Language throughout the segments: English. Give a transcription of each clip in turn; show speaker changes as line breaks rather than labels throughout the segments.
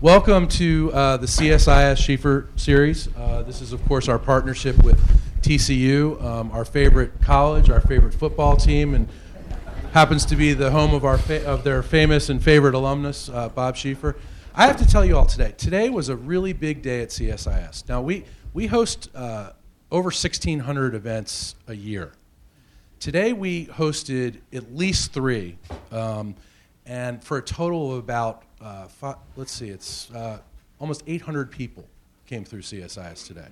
Welcome to uh, the CSIS Schieffer series. Uh, this is, of course, our partnership with TCU, um, our favorite college, our favorite football team, and happens to be the home of, our fa- of their famous and favorite alumnus, uh, Bob Schieffer. I have to tell you all today, today was a really big day at CSIS. Now, we, we host uh, over 1,600 events a year. Today, we hosted at least three, um, and for a total of about uh, five, let's see, it's uh, almost 800 people came through CSIS today.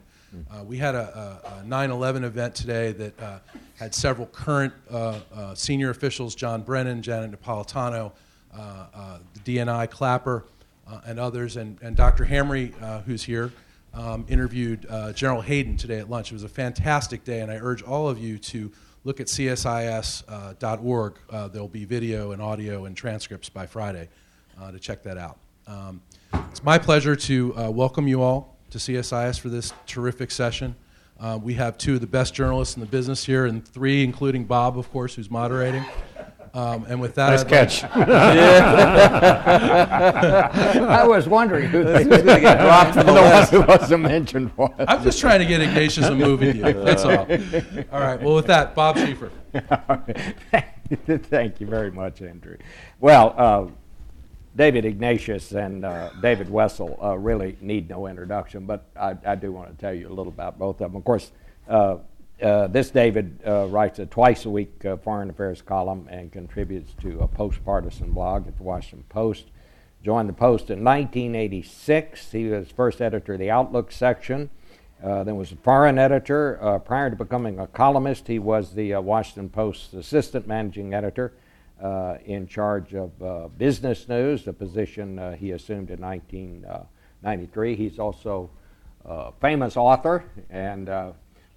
Uh, we had a, a, a 9/11 event today that uh, had several current uh, uh, senior officials: John Brennan, Janet Napolitano, the DNI Clapper, and others. And, and Dr. Hamre, who's here, um, interviewed General Hayden today at lunch. It was a fantastic day, and I urge all of you to look at csis.org. there'll be video and audio and transcripts by Friday uh, to check that out. Um, it's my pleasure to uh, welcome you all to CSIS for this terrific session. Uh, we have two of the best journalists in the business here, and three, including Bob, of course, who's moderating. Um, and with that,
nice
I'd
catch.
Like
I was wondering who was going to get dropped from the, the list. one who wasn't mentioned was.
I'm just trying to get Ignatius a movie with you. That's all. All right. Well, with that, Bob Schieffer.
Thank you very much, Andrew. Well. Uh, David Ignatius and uh, David Wessel uh, really need no introduction, but I, I, do want to tell you a little about both of them. Of course, uh, uh this David uh, writes a twice a week uh, foreign affairs column and contributes to a post partisan blog at the Washington Post. Joined the Post in 1986. He was first editor of the Outlook section. then was a foreign editor. prior to becoming a columnist, he was the Washington Post's assistant managing editor uh, in charge of uh, business news, the position uh, he assumed in 1993. He's also a famous author and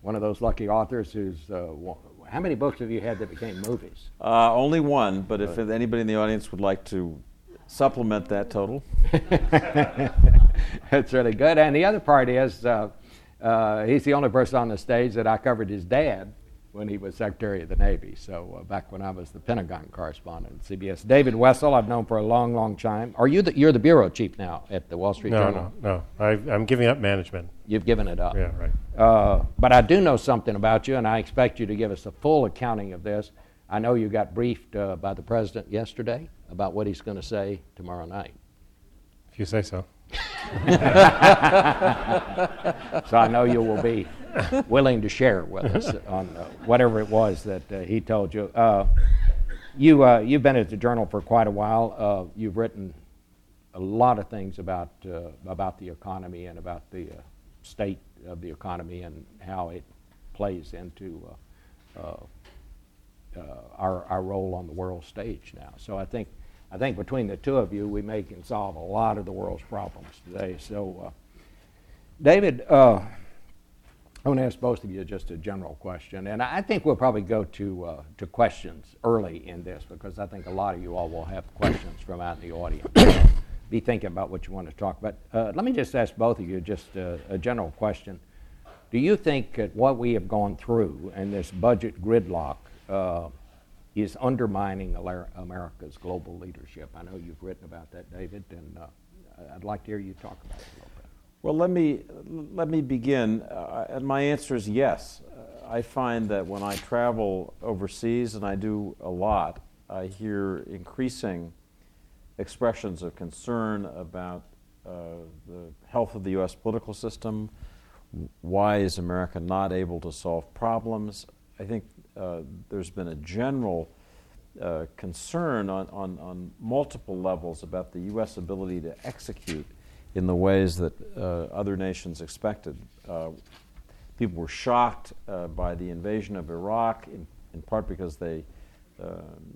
one of those lucky authors who's. how many books have you had that became movies?
only one, but if anybody in the audience would like to supplement that total.
That's really good. And the other part is uh, uh, he's the only person on the stage that I covered his dad when he was Secretary of the Navy. So uh, back when I was the Pentagon correspondent at CBS. David Wessel, I've known for a long, long time. Are you the, you're the bureau chief now at the Wall Street
no,
Journal?
No, no, I, am giving up management.
You've given it up.
Yeah, right.
Uh, but I do know something about you, and I expect you to give us a full accounting of this. I know you got briefed uh, by the president yesterday about what he's going to say tomorrow night.
If you say so.
so I know you will be willing to share with us on uh, whatever it was that uh, he told you. Uh, you uh, you've been at the journal for quite a while. Uh, you've written a lot of things about uh, about the economy and about the state of the economy and how it plays into our our role on the world stage now. So I think I think between the two of you, we may can solve a lot of the world's problems today. So, uh, David, uh, I want to ask both of you just a general question, and I think we'll probably go to uh, to questions early in this because I think a lot of you all will have questions from out in the audience. Be thinking about what you want to talk about. Uh, let me just ask both of you just a, a general question. Do you think that what we have gone through and this budget gridlock uh, is undermining America's global leadership. I know you've written about that, David, and uh, I'd like to hear you talk about it.
Well, let me let me begin, uh, and my answer is yes. Uh, I find that when I travel overseas, and I do a lot, I hear increasing expressions of concern about uh, the health of the U.S. political system. Why is America not able to solve problems? I think uh, there's been a general uh, concern on, on, on, multiple levels about the U.S. ability to execute in the ways that uh, other nations expected. Uh, people were shocked uh, by the invasion of Iraq, in, in part because they,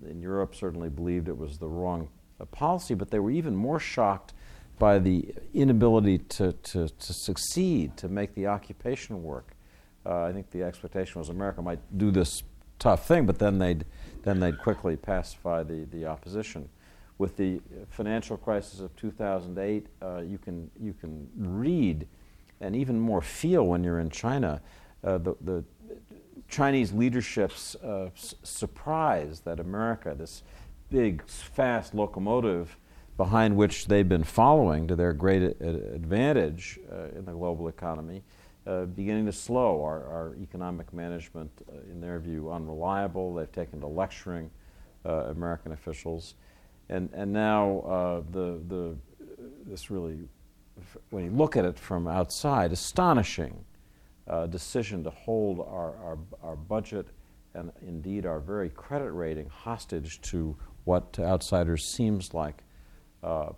in Europe, certainly believed it was the wrong policy, but they were even more shocked by the inability to, to, to succeed, to make the occupation work. Uh, I think the expectation was America might do this tough thing, but then they'd, then they'd quickly pacify the, the opposition. With the financial crisis of 2008, uh, you, can, you can read and even more feel when you're in China uh, the, the Chinese leadership's uh, s- surprise that America, this big, fast locomotive, behind which they've been following to their great a- advantage uh, in the global economy, uh, beginning to slow. Our, our economic management, uh, in their view, unreliable. They've taken to lecturing American officials, and and now uh, the the this really, when you look at it from outside, astonishing uh, decision to hold our, our our budget and indeed our very credit rating hostage to what to outsiders seems like uh,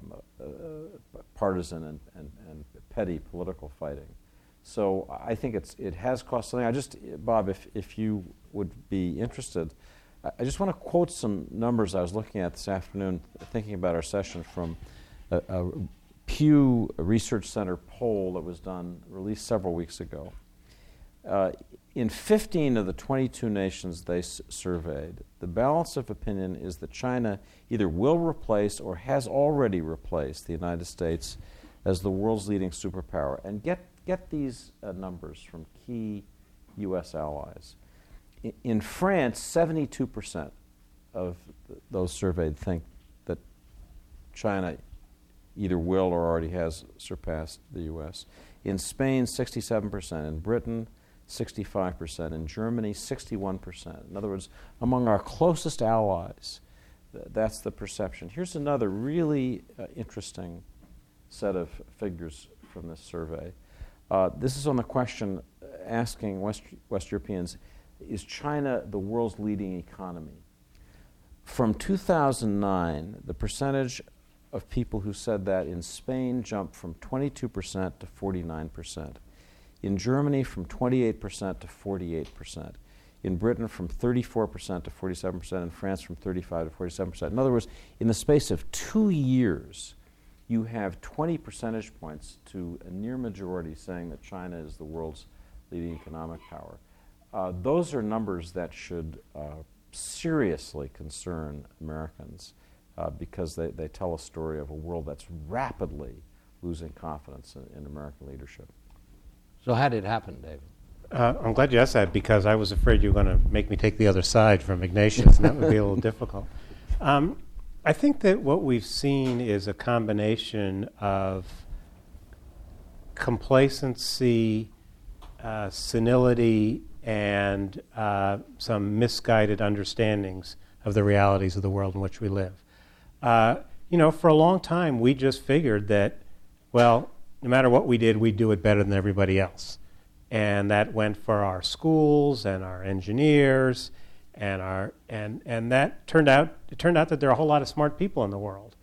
partisan and, and, and petty political fighting. So I think it's, it has cost something. I just, Bob, if, if you would be interested, I just want to quote some numbers I was looking at this afternoon, thinking about our session from a, a Pew Research Center poll that was done, released several weeks ago. Uh, in 15 of the 22 nations they s- surveyed, the balance of opinion is that China either will replace or has already replaced the United States as the world's leading superpower. And get, get these uh, numbers from key U.S. allies. In France, 72% of those surveyed think that China either will or already has surpassed the U.S. In Spain, 67%. In Britain, 65%. In Germany, 61%. In other words, among our closest allies, th- that's the perception. Here's another really uh, interesting set of figures from this survey. Uh, this is on the question uh, asking West, West Europeans Is China the world's leading economy? From 2009, the percentage of people who said that in Spain jumped from 22% to 49%. In Germany, from 28% to 48%. In Britain, from 34% to 47%. In France, from 35 to 47%. In other words, in the space of two years, you have 20 percentage points to a near majority saying that China is the world's leading economic power. Uh, those are numbers that should uh, seriously concern Americans uh, because they, they tell a story of a world that's rapidly losing confidence in, in American leadership.
So, how did it happen, David?
Uh, I'm glad you asked that because I was afraid you were going to make me take the other side from Ignatius, and that would be a little difficult. Um, I think that what we've seen is a combination of complacency, uh, senility, and uh, some misguided understandings of the realities of the world in which we live. Uh, you know, for a long time, we just figured that, well, no matter what we did, we'd do it better than everybody else. And that went for our schools and our engineers and our and and that turned out it turned out that there are a whole lot of smart people in the world,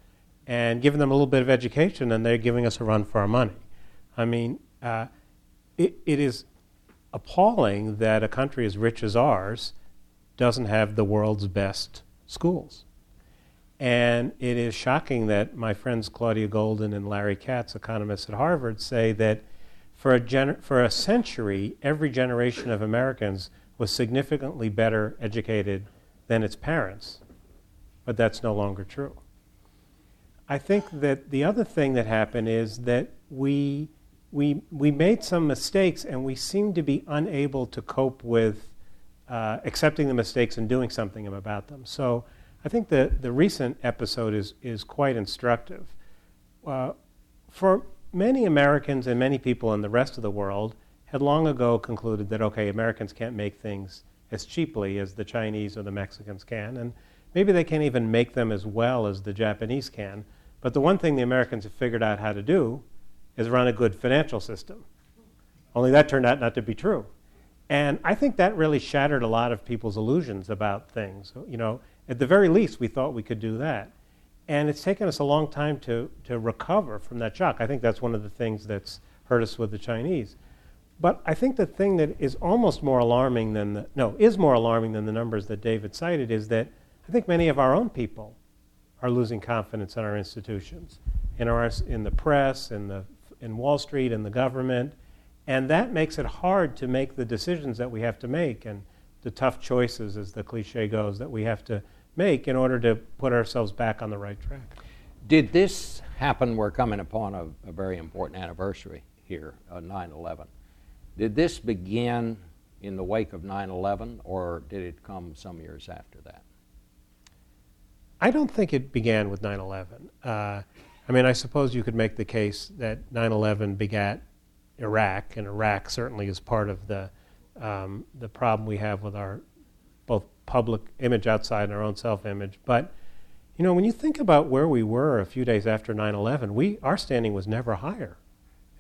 and giving them a little bit of education, and they're giving us a run for our money. I mean, uh, it, it is appalling that a country as rich as ours doesn't have the world's best schools. And it is shocking that my friends Claudia Goldin and Larry Katz, economists at Harvard, say that for a, gener- for a century, every generation of Americans was significantly better educated than its parents. But that's no longer true. I think that the other thing that happened is that we, we, we made some mistakes and we seem to be unable to cope with uh, accepting the mistakes and doing something about them. So I think the, the recent episode is, is quite instructive. Uh, for many Americans and many people in the rest of the world, had long ago concluded that, okay, Americans can't make things as cheaply as the Chinese or the Mexicans can, and maybe they can't even make them as well as the Japanese can. But the one thing the Americans have figured out how to do is run a good financial system. Only that turned out not to be true. And I think that really shattered a lot of people's illusions about things. You know, at the very least, we thought we could do that. And it's taken us a long time to, to recover from that shock. I think that's one of the things that's hurt us with the Chinese. But I think the thing that is almost more alarming than the, no, is more alarming than the numbers that David cited is that I think many of our own people are losing confidence in our institutions, in, our, in the press, in, the, in Wall Street, and the government. And that makes it hard to make the decisions that we have to make and the tough choices, as the cliche goes, that we have to make in order to put ourselves back on the right track.
Did this happen? We're coming upon a, a very important anniversary here, uh, 9 11. Did this begin in the wake of 9 11, or did it come some years after that?
I don't think it began with 9 11. Uh, I mean, I suppose you could make the case that 9 11 begat Iraq, and Iraq certainly is part of the, um, the problem we have with our both public image outside and our own self image. But, you know, when you think about where we were a few days after 9 11, we, our standing was never higher.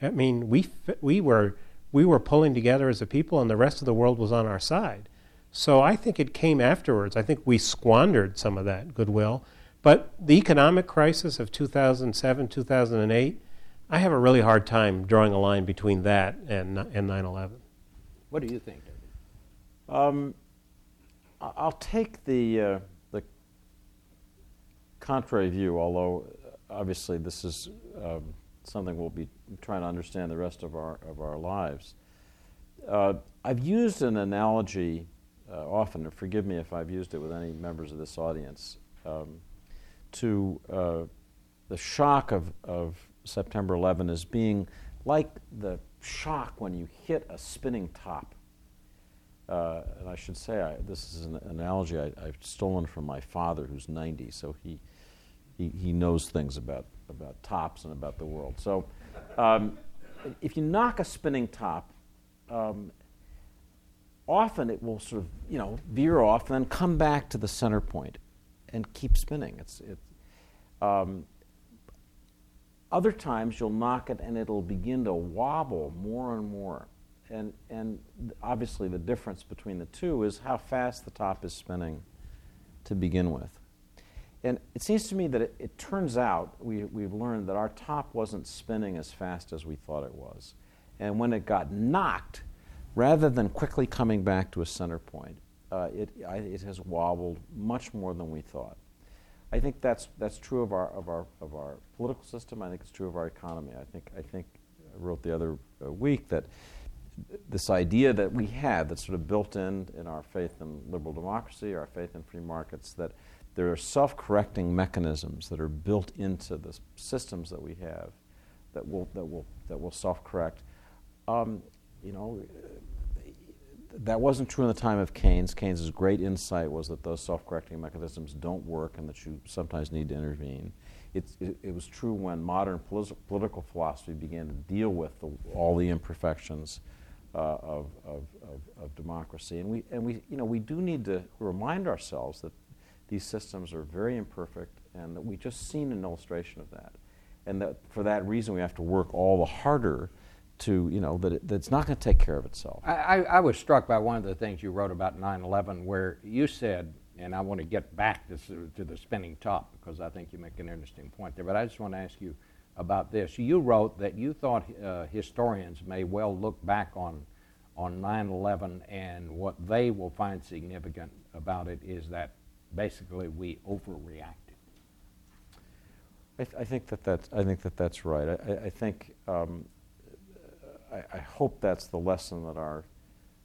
I mean, we, we, were, we were pulling together as a people, and the rest of the world was on our side. So I think it came afterwards. I think we squandered some of that goodwill. But the economic crisis of 2007, 2008, I have a really hard time drawing a line between that and, and 9-11.
What do you think, David?
Um, I'll take the, uh, the contrary view, although uh, obviously this is um, something we'll be trying to understand the rest of our, of our lives. Uh, I've used an analogy uh, often, and forgive me if I've used it with any members of this audience, um, to uh, the shock of, of September 11 as being like the shock when you hit a spinning top. Uh, and I should say, I, this is an analogy I, have stolen from my father, who's 90, so he, he, he, knows things about, about tops and about the world. So, um, if you knock a spinning top, um, often it will sort of, you know, veer off and then come back to the center point and keep spinning. It's, it, um, other times you'll knock it and it'll begin to wobble more and more. And, and obviously, the difference between the two is how fast the top is spinning to begin with. And it seems to me that it, it turns out we, we've learned that our top wasn't spinning as fast as we thought it was. And when it got knocked, rather than quickly coming back to a center point, uh, it, I, it has wobbled much more than we thought. I think that's, that's true of our, of, our, of our political system. I think it's true of our economy. I think, I think I wrote the other uh, week that this idea that we had that's sort of built in in our faith in liberal democracy, our faith in free markets, that there are self-correcting mechanisms that are built into the systems that we have that will, that will, that will self-correct. Um, you know, that wasn't true in the time of Keynes. Keynes's great insight was that those self-correcting mechanisms don't work and that you sometimes need to intervene. It, it, it was true when modern political philosophy began to deal with the, all the imperfections uh, of, of, of, of, democracy. And we, and we, you know, we do need to remind ourselves that these systems are very imperfect and that we just seen an illustration of that. And that for that reason we have to work all the harder to, you know, that, it, that it's not going to take care of itself.
I, I, I, was struck by one of the things you wrote about 9 11, where you said, and I want to get back to, to the spinning top because I think you make an interesting point there, but I just want to ask you about this. You wrote that you thought uh, historians may well look back on, on 9 11 and what they will find significant about it is that basically we overreacted.
I, th- I, think that that's, I think that that's right. I, I think um, I, I, hope that's the lesson that our,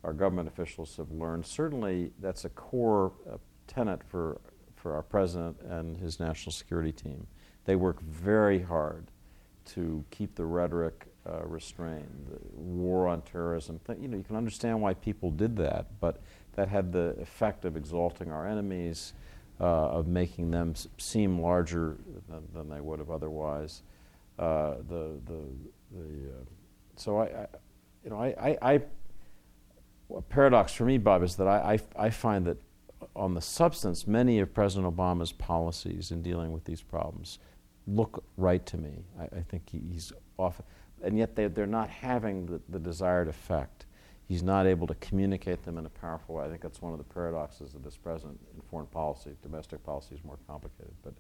our government officials have learned. Certainly, that's a core uh, tenet for, for our president and his national security team. They work very hard to keep the rhetoric uh, restrained. The war on terrorism, th- you know, you can understand why people did that, but that had the effect of exalting our enemies, uh, of making them s- seem larger than, than, they would have otherwise. Uh, the the the uh, so I, I you know, I, I, I a paradox for me, Bob, is that I, I, I, find that on the substance, many of President Obama's policies in dealing with these problems look right to me. I, I think he, he's off, and yet they, they're not having the, the desired effect. He's not able to communicate them in a powerful way. I think that's one of the paradoxes of this president in foreign policy. Domestic policy is more complicated. But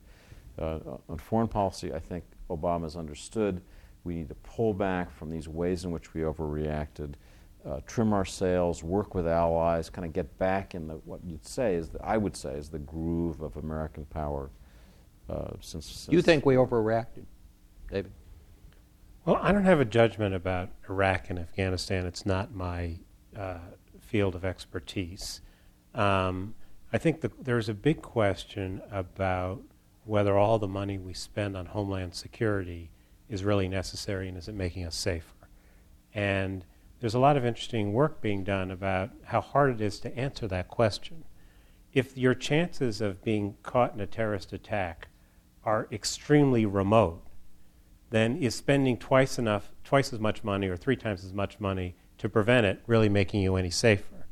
uh, on foreign policy, I think Obama Obama's understood we need to pull back from these ways in which we overreacted, uh, trim our sails, work with allies, kind of get back in the what you'd say is the, I would say is the groove of American power. Uh, since, since
you think we overreacted, David?
Well, I don't have a judgment about Iraq and Afghanistan. It's not my uh, field of expertise. Um, I think the, there's a big question about whether all the money we spend on homeland security is really necessary and is it making us safer? And there's a lot of interesting work being done about how hard it is to answer that question. if your chances of being caught in a terrorist attack are extremely remote, then is spending twice enough, twice as much money or three times as much money to prevent it really making you any safer?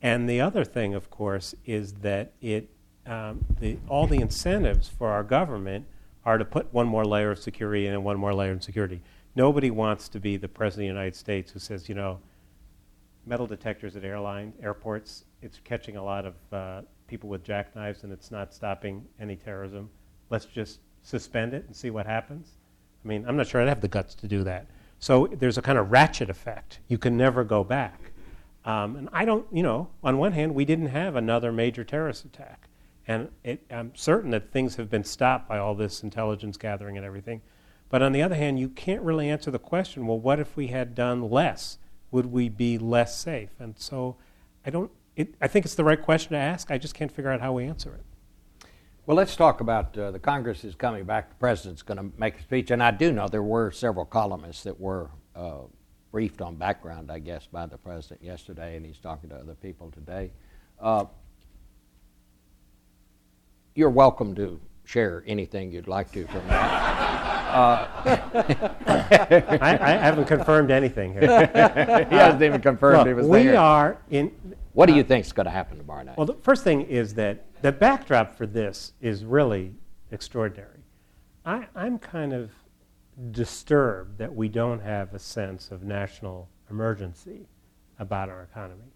And the other thing, of course, is that it, um, the, all the incentives for our government are to put one more layer of security in and one more layer of security. Nobody wants to be the president of the United States who says, you know, metal detectors at airlines, airports, it's catching a lot of uh, people with jackknives and it's not stopping any terrorism. Let's just suspend it and see what happens. I mean, I'm not sure I'd have the guts to do that. So there's a kind of ratchet effect. You can never go back. Um, and I don't, you know, on one hand, we didn't have another major terrorist attack. And it, I'm certain that things have been stopped by all this intelligence gathering and everything. But on the other hand, you can't really answer the question well, what if we had done less? Would we be less safe? And so I don't, it, I think it's the right question to ask. I just can't figure out how we answer it.
Well, let's talk about uh, the Congress is coming back. The president's going to make a speech, and I do know there were several columnists that were uh, briefed on background, I guess, by the president yesterday, and he's talking to other people today. Uh, you're welcome to share anything you'd like to from that.
Uh, I, I haven't confirmed anything here.
he hasn't even confirmed
Look,
he was
we
there.
are in.
what do uh, you think is going to happen tomorrow night?
Well, the first thing is that the backdrop for this is really extraordinary. I, I'm kind of disturbed that we don't have a sense of national emergency about our economy.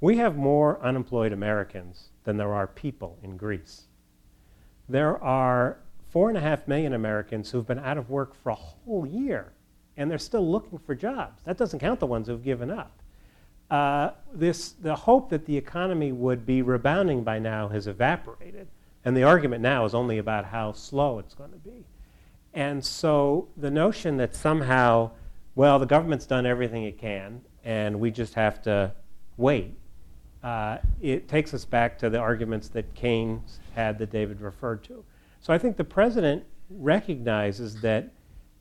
We have more unemployed Americans than there are people in Greece. There are four and a half million Americans who've been out of work for a whole year, and they're still looking for jobs. That doesn't count the ones who've given up. Uh, this, the hope that the economy would be rebounding by now has evaporated, and the argument now is only about how slow it's going to be. And so the notion that somehow, well, the government's done everything it can, and we just have to wait, uh, it takes us back to the arguments that Keynes had that David referred to. So I think the president recognizes that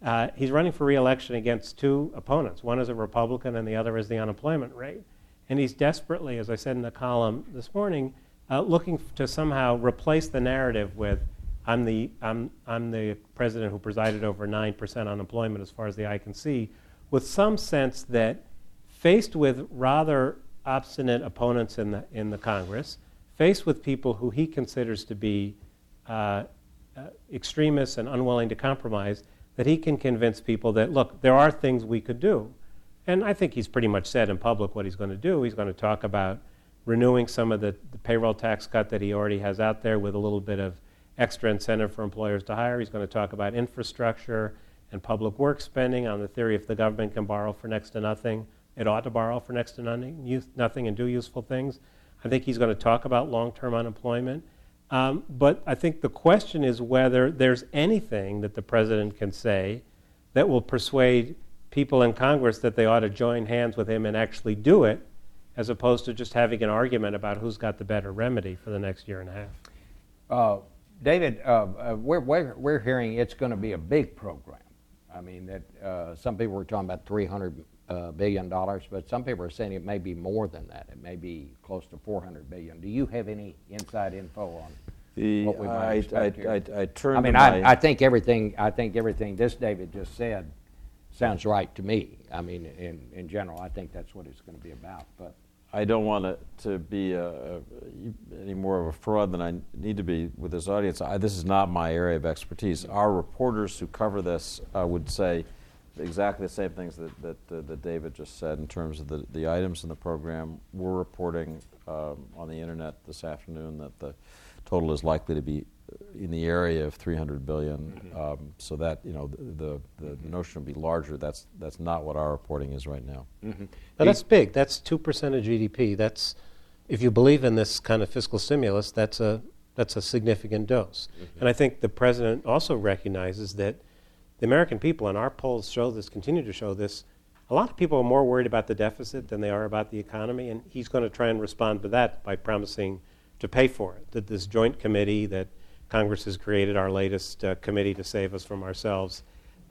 uh, he's running for reelection against two opponents. One is a Republican, and the other is the unemployment rate. And he's desperately, as I said in the column this morning, uh, looking to somehow replace the narrative with I'm the, I'm, I'm the president who presided over 9% unemployment as far as the eye can see, with some sense that faced with rather obstinate opponents in the, in the Congress, faced with people who he considers to be uh, uh, extremists and unwilling to compromise, that he can convince people that, look, there are things we could do. And I think he's pretty much said in public what he's going to do. He's going to talk about renewing some of the, the payroll tax cut that he already has out there with a little bit of extra incentive for employers to hire. He's going to talk about infrastructure and public work spending on the theory if the government can borrow for next to nothing, it ought to borrow for next to nothing, use, nothing and do useful things. I think he's going to talk about long term unemployment. Um, but I think the question is whether there's anything that the president can say that will persuade people in Congress that they ought to join hands with him and actually do it, as opposed to just having an argument about who's got the better remedy for the next year and a half.
Uh, David, uh, uh, we're, we're, we're hearing it's going to be a big program. I mean, that uh, some people were talking about three hundred uh, billion dollars, but some people are saying it may be more than that. It may be close to four hundred billion. Do you have any inside info on
The,
what we might
I,
expect
I,
here?
I, I turned
I mean, I, I think everything. I think everything this David just said sounds right to me. I mean, in, in general, I think that's what it's going to be about. But
I don't want it to be a, a, any more of a fraud than I need to be with this audience. I, this is not my area of expertise. Our reporters who cover this uh, would say exactly the same things that, that, uh, that David just said in terms of the, the items in the program. We're reporting um, on the internet this afternoon that the total is likely to be in the area of 300 billion. Um, so that you know the the, the notion would be larger. That's that's not what our reporting is right now.
Now, that's big. That's 2% of GDP. That's, if you believe in this kind of fiscal stimulus, that's a, that's a significant dose. And I think the president also recognizes that the American people, and our polls show this, continue to show this, a lot of people are more worried about the deficit than they are about the economy, and he's going to try and respond to that by promising to pay for it. That this joint committee that Congress has created, our latest uh, committee to save us from ourselves,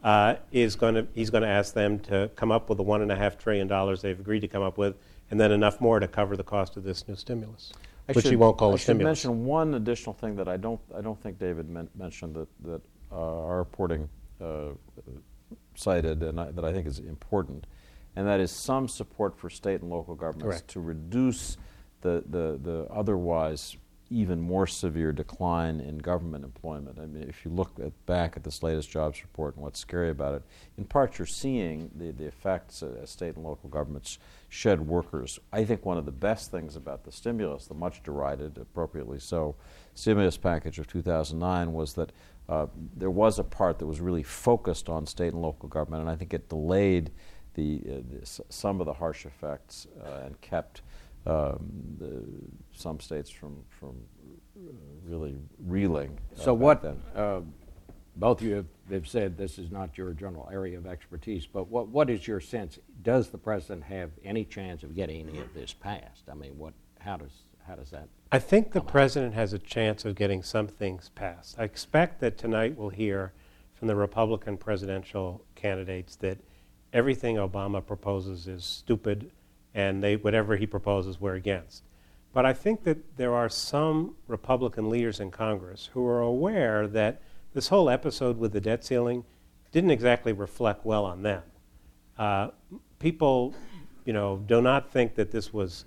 uh, is going to he's going to ask them to come up with the one and a half trillion dollars they've agreed to come up with, and then enough more to cover the cost of this new stimulus.
I
which he won't call
I
a
should
stimulus.
mention one additional thing that I don't, I don't think David men- mentioned that, that uh, our reporting cited and I, that I think is important, and that is some support for state and local governments to reduce the, the, the otherwise even more severe decline in government employment. I mean, if you look at, back at this latest jobs report and what's scary about it, in part you're seeing the, the effects uh, as state and local governments shed workers. I think one of the best things about the stimulus, the much derided, appropriately so, stimulus package of 2009 was that uh, there was a part that was really focused on state and local government, and I think it delayed the, uh, the s- some of the harsh effects uh, and kept um, the, some states from from uh, really reeling. uh,
So what,
then.
uh, both of you have, have said this is not your general area of expertise, but what, what is your sense? Does the president have any chance of getting any of this passed? I mean, what, how does, how does that?
I think the
out?
president has a chance of getting some things passed. I expect that tonight we'll hear from the Republican presidential candidates that everything Obama proposes is stupid and they, whatever he proposes, we're against. But I think that there are some Republican leaders in Congress who are aware that this whole episode with the debt ceiling didn't exactly reflect well on them. Uh, people, you know, do not think that this was.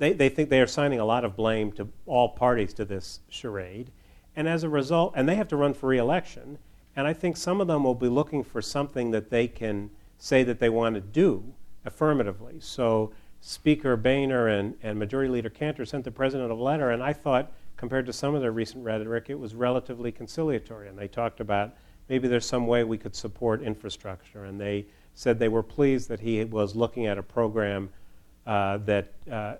They, they think they are assigning a lot of blame to all parties to this charade, and as a result, and they have to run for reelection. And I think some of them will be looking for something that they can say that they want to do affirmatively. So Speaker Boehner and, and Majority Leader Cantor sent the president a letter, and I thought, compared to some of their recent rhetoric, it was relatively conciliatory. And they talked about maybe there's some way we could support infrastructure. And they said they were pleased that he was looking at a program uh, that, uh,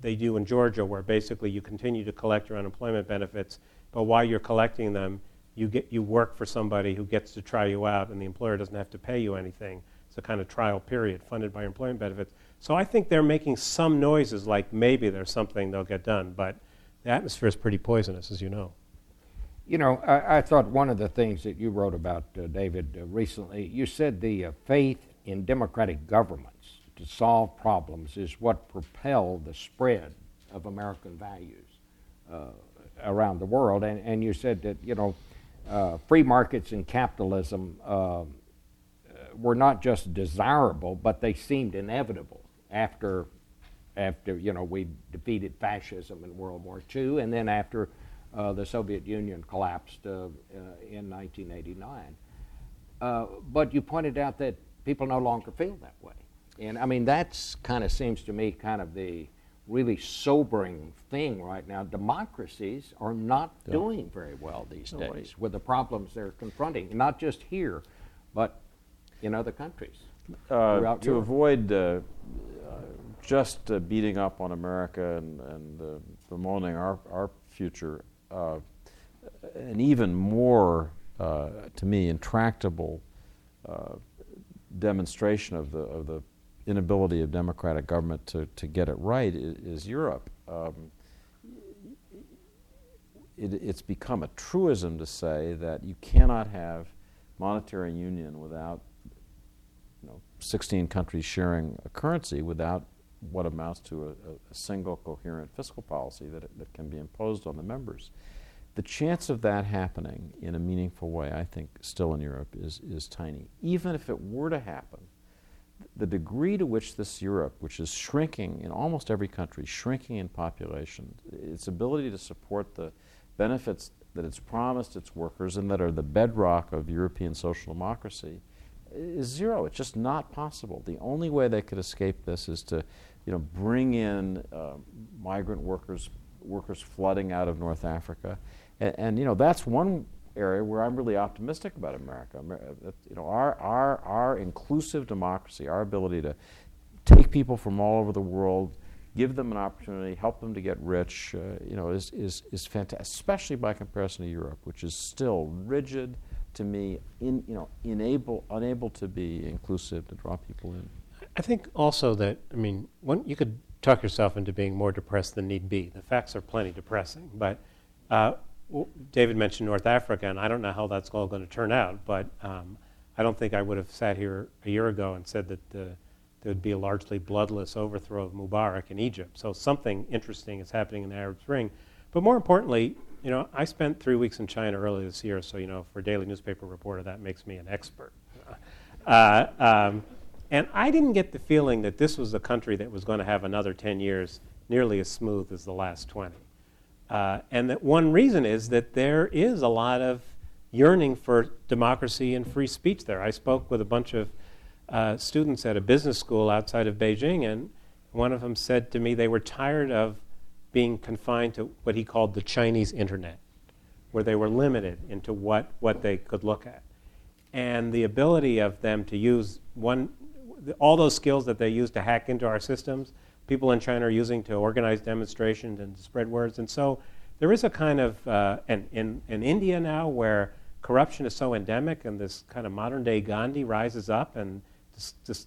they do in Georgia, where basically you continue to collect your unemployment benefits, but while you're collecting them, you, get, you work for somebody who gets to try you out, and the employer doesn't have to pay you anything. It's a kind of trial period funded by employment benefits. So I think they're making some noises like maybe there's something they'll get done, but the atmosphere is pretty poisonous, as you know.
You know, I, I thought one of the things that you wrote about, uh, David, uh, recently, you said the uh, faith in democratic governments to solve problems is what propelled the spread of American values uh, around the world. And, and you said that, you know, uh, free markets and capitalism uh, were not just desirable, but they seemed inevitable after, after you know, we defeated fascism in World War II, and then after uh, the Soviet Union collapsed uh, uh, in 1989. Uh, but you pointed out that people no longer feel that way, and I mean that's kind of seems to me kind of the really sobering thing right now. Democracies are not doing very well these
No,
days with the problems they're confronting, not just here, but in other countries.
Uh, to
Europe.
avoid uh, uh, just uh, beating up on America and, and uh, bemoaning our, our future, uh, an even more, uh, to me, intractable uh, demonstration of the, of the inability of democratic government to, to get it right is, Europe. Um, it, it's become a truism to say that you cannot have monetary union without you know, 16 countries sharing a currency without what amounts to a, a single coherent fiscal policy that, that can be imposed on the members. The chance of that happening in a meaningful way, I think, still in Europe is, is tiny. Even if it were to happen, the degree to which this Europe, which is shrinking in almost every country, shrinking in population, its ability to support the benefits that it's promised its workers and that are the bedrock of European social democracy is zero. It's just not possible. The only way they could escape this is to, you know, bring in uh, migrant workers, workers flooding out of North Africa, and, and you know that's one area where I'm really optimistic about America. Uh, You know, our our our inclusive democracy, our ability to take people from all over the world, give them an opportunity, help them to get rich, uh, you know, is, is, is fantastic, especially by comparison to Europe, which is still rigid to me, in, you know, enable, unable to be inclusive, to draw people in.
I think also that, I mean, one, you could talk yourself into being more depressed than need be. The facts are plenty depressing. But uh, David mentioned North Africa, and I don't know how that's all going to turn out, but um, I don't think I would have sat here a year ago and said that the there would be a largely bloodless overthrow of Mubarak in Egypt. So something interesting is happening in the Arab Spring. But more importantly, you know, I spent three weeks in China earlier this year, so you know, for a daily newspaper reporter, that makes me an expert. Uh, um, and I didn't get the feeling that this was a country that was going to have another 10 years nearly as smooth as the last 20. Uh, and that one reason is that there is a lot of yearning for democracy and free speech there. I spoke with a bunch of uh, students at a business school outside of Beijing, and one of them said to me they were tired of being confined to what he called the Chinese internet, where they were limited into what, what they could look at. And the ability of them to use one, all those skills that they use to hack into our systems, people in China are using to organize demonstrations and to spread words. And so there is a kind of, uh, and in, in India now, where corruption is so endemic and this kind of modern day Gandhi rises up and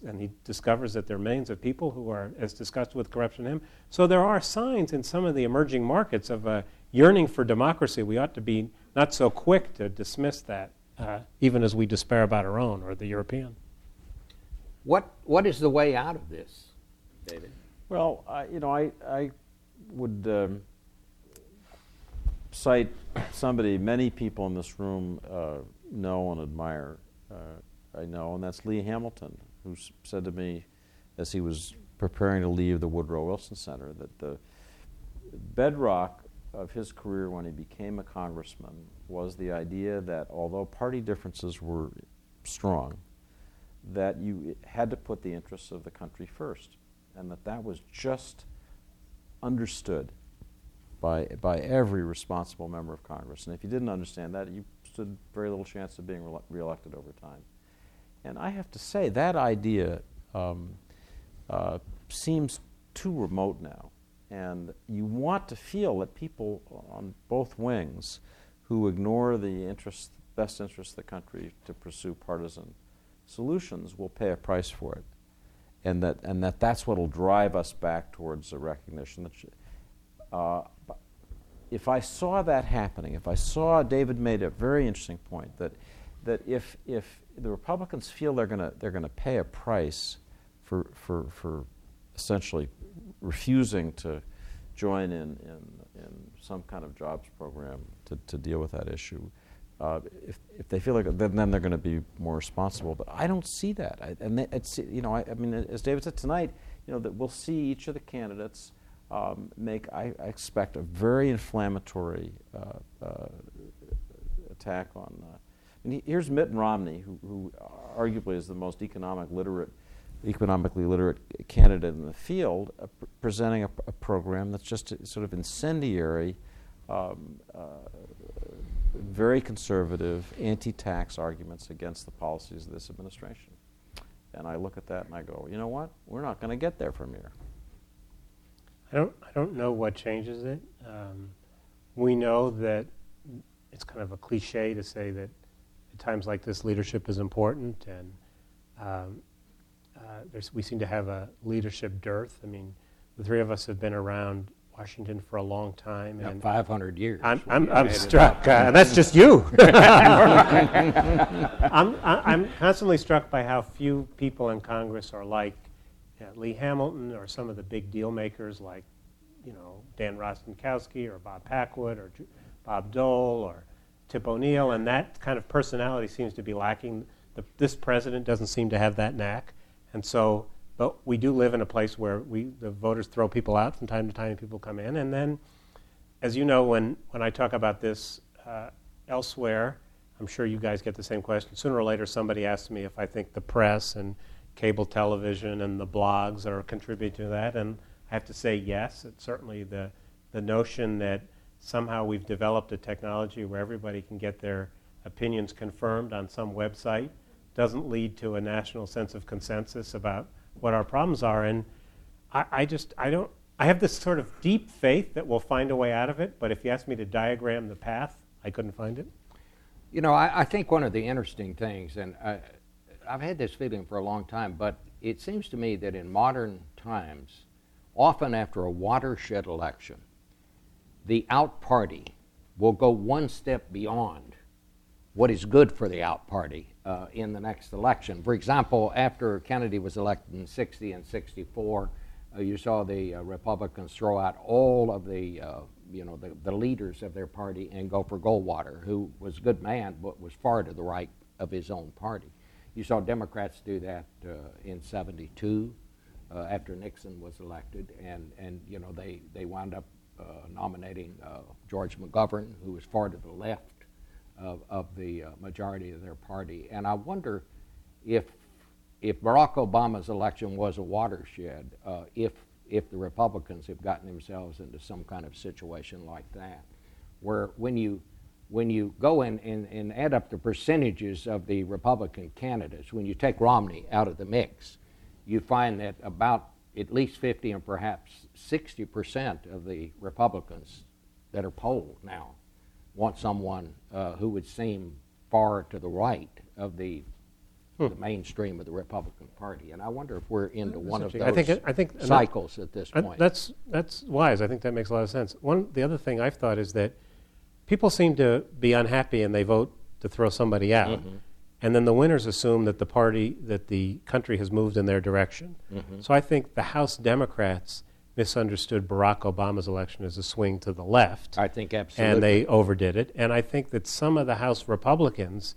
and he discovers that there are millions of people who are as disgusted with corruption as him. So there are signs in some of the emerging markets of a yearning for democracy. We ought to be not so quick to dismiss that, uh, even as we despair about our own or the European.
What What is the way out of this, David?
Well, I, you know, I, I would um, cite somebody many people in this room uh, know and admire. Uh, I know, and that's Lee Hamilton, who said to me as he was preparing to leave the Woodrow Wilson Center that the bedrock of his career when he became a congressman was the idea that although party differences were strong, that you had to put the interests of the country first, and that that was just understood by, by every responsible member of Congress. And if you didn't understand that, you stood very little chance of being re- reelected over time. And I have to say, that idea um, uh, seems too remote now. And you want to feel that people on both wings who ignore the interest, best interests of the country to pursue partisan solutions will pay a price for it. And that, and that that's what will drive us back towards the recognition that uh, if I saw that happening, if I saw David made a very interesting point that, that if, if the Republicans feel they're to they're to pay a price for for for essentially refusing to join in in, in some kind of jobs program to, to deal with that issue. Uh, if, if they feel like then, then they're going to be more responsible, but I don't see that. I, and it's you know I, I, mean as David said tonight, you know that we'll see each of the candidates um, make I, I, expect a very inflammatory uh, uh, attack on uh, and here's Mitt Romney, who, who arguably is the most economic literate, economically literate candidate in the field, uh, pr- presenting a, a, program that's just sort of incendiary, um, very conservative, anti-tax arguments against the policies of this administration. And I look at that and I go, you know what? We're not going to get there from here.
I don't, I don't know what changes it. Um, we know that it's kind of a cliche to say that at times like this, leadership is important, and um, uh, we seem to have a leadership dearth. I mean, the three of us have been around Washington for a long time.
and 500 years.
I'm, I'm, I'm struck. Uh, that's just you. I'm, I'm constantly struck by how few people in Congress are like know, Lee Hamilton or some of the big deal makers like, you know, Dan Rostenkowski or Bob Packwood or Bob Dole or Tip O'Neill, and that kind of personality seems to be lacking. The, this president doesn't seem to have that knack, and so. But we do live in a place where we the voters throw people out from time to time, and people come in, and then, as you know, when when I talk about this uh, elsewhere, I'm sure you guys get the same question. Sooner or later, somebody asks me if I think the press and cable television and the blogs are contributing to that, and I have to say yes. It's certainly the the notion that somehow we've developed a technology where everybody can get their opinions confirmed on some website doesn't lead to a national sense of consensus about what our problems are. And I, I, just, I don't, I have this sort of deep faith that we'll find a way out of it, but if you ask me to diagram the path, I couldn't find it.
You know, I, I think one of the interesting things, and I, I've had this feeling for a long time, but it seems to me that in modern times, often after a watershed election, the out party will go one step beyond what is good for the out party uh, in the next election. For example, after Kennedy was elected in 60 and 64, uh, you saw the uh, Republicans throw out all of the, uh, you know, the, the leaders of their party and go for Goldwater, who was a good man but was far to the right of his own party. You saw Democrats do that uh, in 72 uh, after Nixon was elected, and, and you know, they, they wound up nominating George McGovern, who was far to the left of, of the uh, majority of their party. And I wonder if, if Barack Obama's election was a watershed, uh, if, if the Republicans have gotten themselves into some kind of situation like that, where when you, when you go in and, and add up the percentages of the Republican candidates, when you take Romney out of the mix, you find that about at least 50 and perhaps 60 percent of the Republicans that are polled now want someone uh, who would seem far to the right of the,
Hmm.
the mainstream of the Republican Party. And I wonder if we're into one of those.
I think I think-
cycles at this
I-
point.
That's, that's wise. I think that makes a lot of sense. One, the other thing I've thought is that people seem to be unhappy and they vote to throw somebody out.
Mm-hmm.
And then the winners assume that the party, that the country has moved in their direction.
Mm-hmm.
So I think the House Democrats misunderstood Barack Obama's election as a swing to the left.
I think absolutely.
And they overdid it. And I think that some of the House Republicans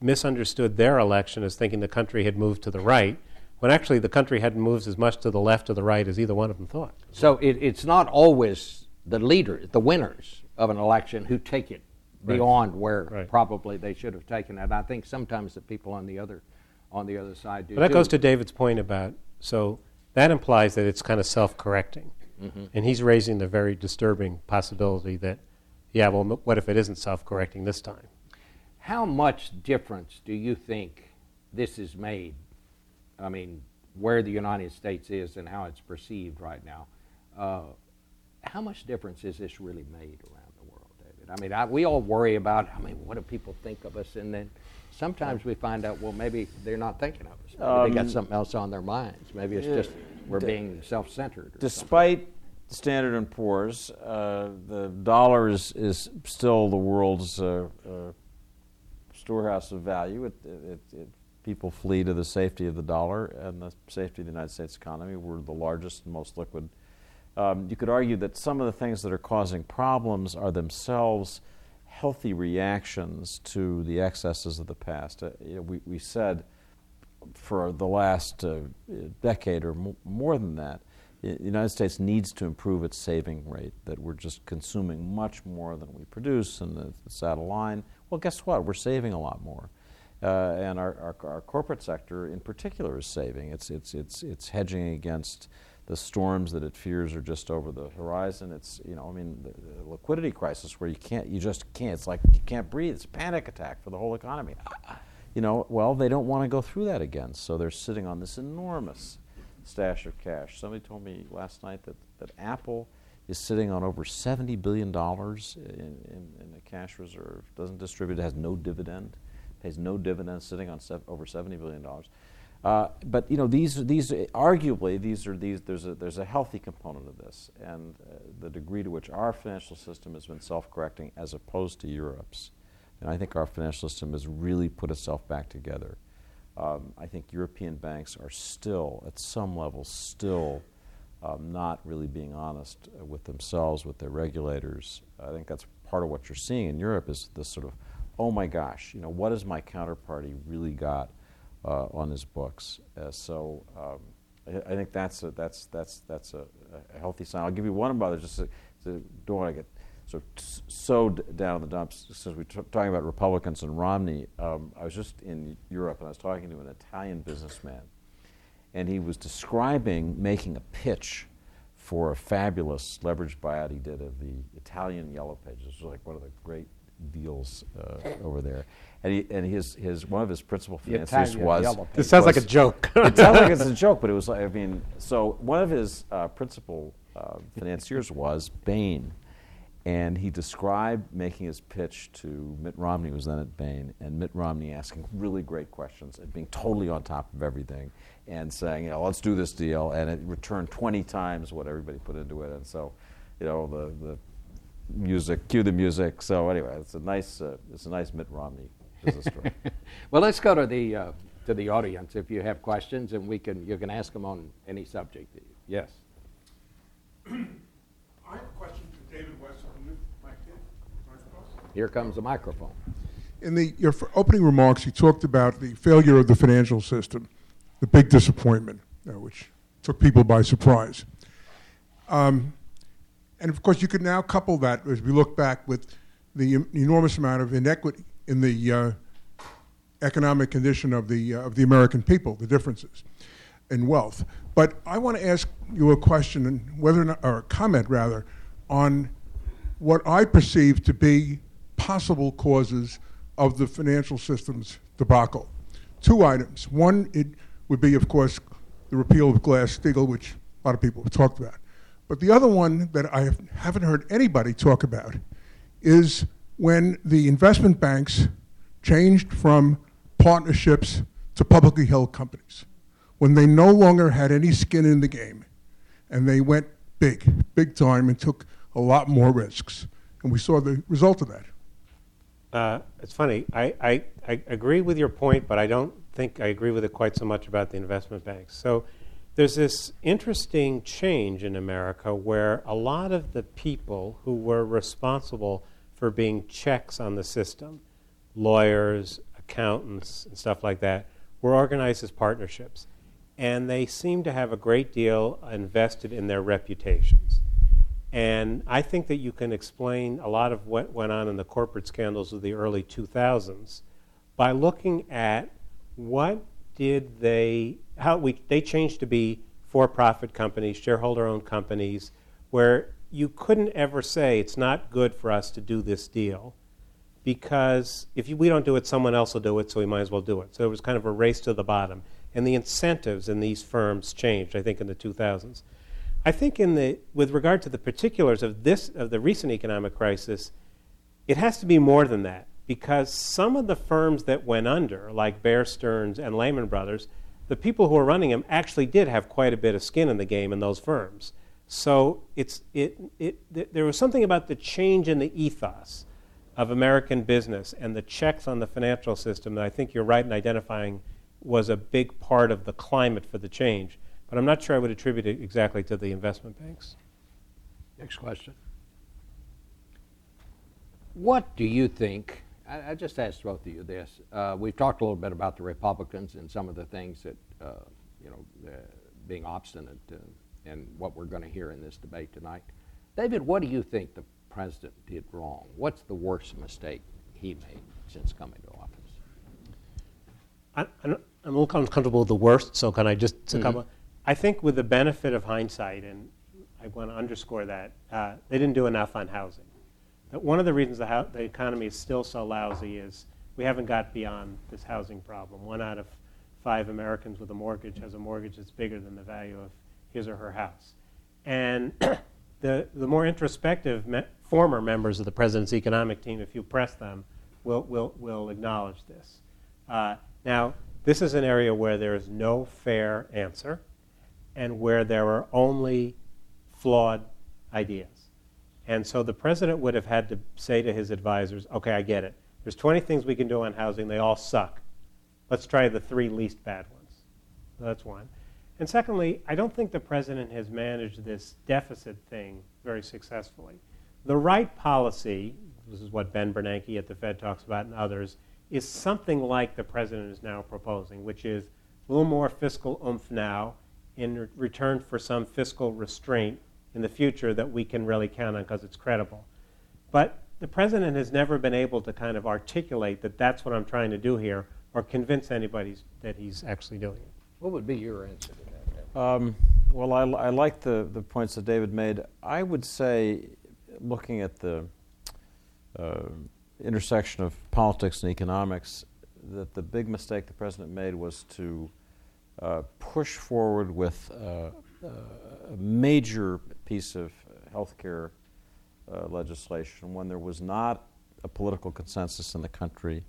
misunderstood their election as thinking the country had moved to the right, when actually the country hadn't moved as much to the left or the right as either one of them thought.
So it, it's not always the leaders, the winners of an election, who take it
Right.
beyond where
Right.
probably they should have taken it. I think sometimes the people on the other on the other side do.
But that
too.
goes to David's point about so that implies that it's kind of self-correcting, and he's raising the very disturbing possibility that, yeah, well, m- what if it isn't self-correcting this time?
How much difference do you think this has made? I mean, where the United States is and how it's perceived right now. Uh, how much difference has this really made around the world, David? I mean, I, we all worry about, I mean, what do people think of us? And then sometimes we find out, well, maybe they're not thinking of us. Maybe they got
Um,
something else on their minds. Maybe it's just we're being self-centered. or something.
Despite Standard and Poor's, uh, the dollar is, is still the world's uh, uh, storehouse of value. It, it, it, people flee to the safety of the dollar and the safety of the United States economy. We're the largest and most liquid. Um, you could argue that some of the things that are causing problems are themselves healthy reactions to the excesses of the past. Uh, you know, we, we said for the last uh, decade or mo- more than that, the United States needs to improve its saving rate, that we're just consuming much more than we produce, and it's out of line. Well, guess what? We're saving a lot more. Uh, and our, our, our corporate sector in particular is saving. It's, it's, it's, it's hedging against the storms that it fears are just over the horizon. It's, you know, I mean, the, the liquidity crisis where you can't, you just can't, it's like you can't breathe. It's a panic attack for the whole economy. You know, well, they don't want to go through that again, so they're sitting on this enormous stash of cash. Somebody told me last night that, that Apple is sitting on over $70 billion in, in, in a cash reserve, doesn't distribute, has no dividend, pays no dividend, sitting on over $70 billion. Uh, but you know these these arguably these are these there's a there's a healthy component of this and uh, the degree to which our financial system has been self-correcting as opposed to Europe's and I think our financial system has really put itself back together. Um, I think European banks are still, at some level, still um, not really being honest with themselves, with their regulators. I think that's part of what you're seeing in Europe is this sort of, oh my gosh, you know, what has my counterparty really got on his books? Uh, so um, I, I think that's a, that's that's that's a, a healthy sign. I'll give you one other, just to, to don't want to get sort of s- so down in the dumps since we're t- talking about Republicans and Romney. Um, I was just in Europe and I was talking to an Italian businessman, and he was describing making a pitch for a fabulous leveraged buyout he did of the Italian Yellow Pages. It was like one of the great deals uh, over there. And, he, and his, his, one of his principal financiers
Italian
was.
Yellow
This sounds like a joke.
it sounds like it's a joke, but it was like, I mean, so one of his uh, principal uh, financiers was Bain. And he described making his pitch to Mitt Romney, who was then at Bain, and Mitt Romney asking really great questions and being totally on top of everything and saying, you know, let's do this deal. And it returned 20 times what everybody put into it. And so, you know, the, the music, cue the music. So anyway, it's a nice, uh, it's a nice Mitt Romney is a story.
well, let's go to the uh, to the audience if you have questions, and we can you can ask them on any subject. Yes.
I have a question for David Wessel.
Here comes the microphone.
In the, your opening remarks, you talked about the failure of the financial system, the big disappointment, uh, which took people by surprise. Um, and of course, you could now couple that as we look back with the enormous amount of inequity in the uh, economic condition of the uh, of the American people, the differences in wealth. But I want to ask you a question, whether or, not, or a comment rather, on what I perceive to be possible causes of the financial system's debacle. Two items. One, it would be, of course, the repeal of Glass-Steagall, which a lot of people have talked about. But the other one that I haven't heard anybody talk about is when the investment banks changed from partnerships to publicly held companies, when they no longer had any skin in the game, and they went big, big time, and took a lot more risks. And we saw the result of that.
Uh, it's funny. I, I, I agree with your point, but I don't think I agree with it quite so much about the investment banks. So there's this interesting change in America where a lot of the people who were responsible for being checks on the system, lawyers, accountants, and stuff like that, were organized as partnerships. And they seem to have a great deal invested in their reputations. And I think that you can explain a lot of what went on in the corporate scandals of the early 2000s by looking at what did they, how we, they changed to be for profit companies, shareholder owned companies, where you couldn't ever say it's not good for us to do this deal because if we don't do it, someone else will do it, so we might as well do it. So it was kind of a race to the bottom. And the incentives in these firms changed, I think, in the 2000s. I think in the, with regard to the particulars of this, of the recent economic crisis, it has to be more than that because some of the firms that went under, like Bear Stearns and Lehman Brothers, the people who were running them actually did have quite a bit of skin in the game in those firms. So it's, it, it, th- there was something about the change in the ethos of American business and the checks on the financial system that I think you're right in identifying was a big part of the climate for the change. But I'm not sure I would attribute it exactly to the investment banks.
Next question. What do you think? I, I just asked both of you this. Uh, we've talked a little bit about the Republicans and some of the things that, uh, you know, uh, being obstinate and what we're going to hear in this debate tonight. David, what do you think the president did wrong? What's the worst mistake he made since coming to office?
I, I'm a little uncomfortable with the worst, so can I just mm-hmm. I think with the benefit of hindsight, and I want to underscore that, uh, they didn't do enough on housing. That one of the reasons the, ho- the economy is still so lousy is we haven't got beyond this housing problem. One out of five Americans with a mortgage has a mortgage that's bigger than the value of his or her house. And the, the more introspective me- former members of the president's economic team, if you press them, will, will, will acknowledge this. Uh, now, this is an area where there is no fair answer and where there are only flawed ideas. And so the president would have had to say to his advisors, okay, I get it. There's 20 things we can do on housing, they all suck. Let's try the three least bad ones. That's one. And secondly, I don't think the president has managed this deficit thing very successfully. The right policy, this is what Ben Bernanke at the Fed talks about and others, is something like the president is now proposing, which is a little more fiscal oomph now in return for some fiscal restraint in the future that we can really count on because it's credible. But the president has never been able to kind of articulate that that's what I'm trying to do here or convince anybody that he's actually doing it.
What would be your answer to that?
Um, well, I, I like the, the points that David made. I would say, looking at the uh, intersection of politics and economics, that the big mistake the president made was to uh, push forward with uh, uh, a major piece of healthcare uh, legislation when there was not a political consensus in the country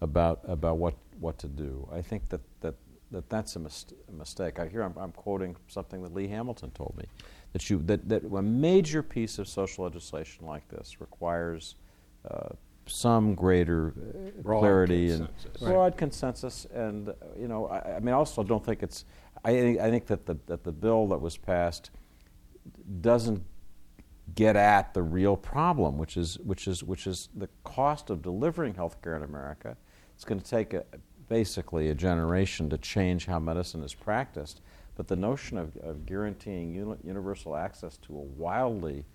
about about what what to do. I think that that, that that's a, mis- a mistake. I hear I'm, I'm, quoting something that Lee Hamilton told me that you that, that a major piece of social legislation like this requires uh, some greater uh,
Broad
clarity
consensus.
and
Right.
broad consensus. And uh, you know, I, I mean, I also don't think it's. I think, I think that the that the bill that was passed doesn't get at the real problem, which is which is which is the cost of delivering health care in America. It's going to take a, basically a generation to change how medicine is practiced. But the notion of, of guaranteeing uni- universal access to a wildly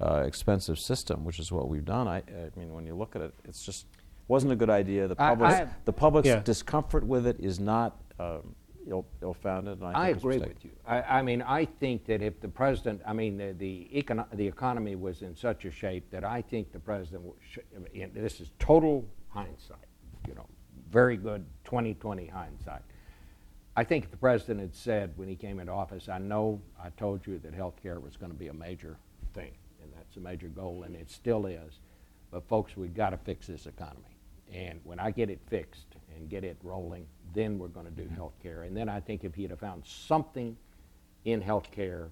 uh, expensive system, which is what we've done, I, I mean, when you look at it, it's just wasn't a good idea. The
I-
public's,
I-
the public's
Yeah.
discomfort with it is not um, ill, ill-founded. And I,
I
think it's
agree
mistake.
with you. I, I mean, I think that if the president, I mean, the the, econo- the economy was in such a shape that I think the president, sh- and this is total hindsight, you know, very good 2020 hindsight. I think if the president had said when he came into office, I know I told you that health care was going to be a major thing, and that's a major goal, and it still is. But folks, we've got to fix this economy. And when I get it fixed and get it rolling, then we're going to do health care. And then I think if he'd have found something in health care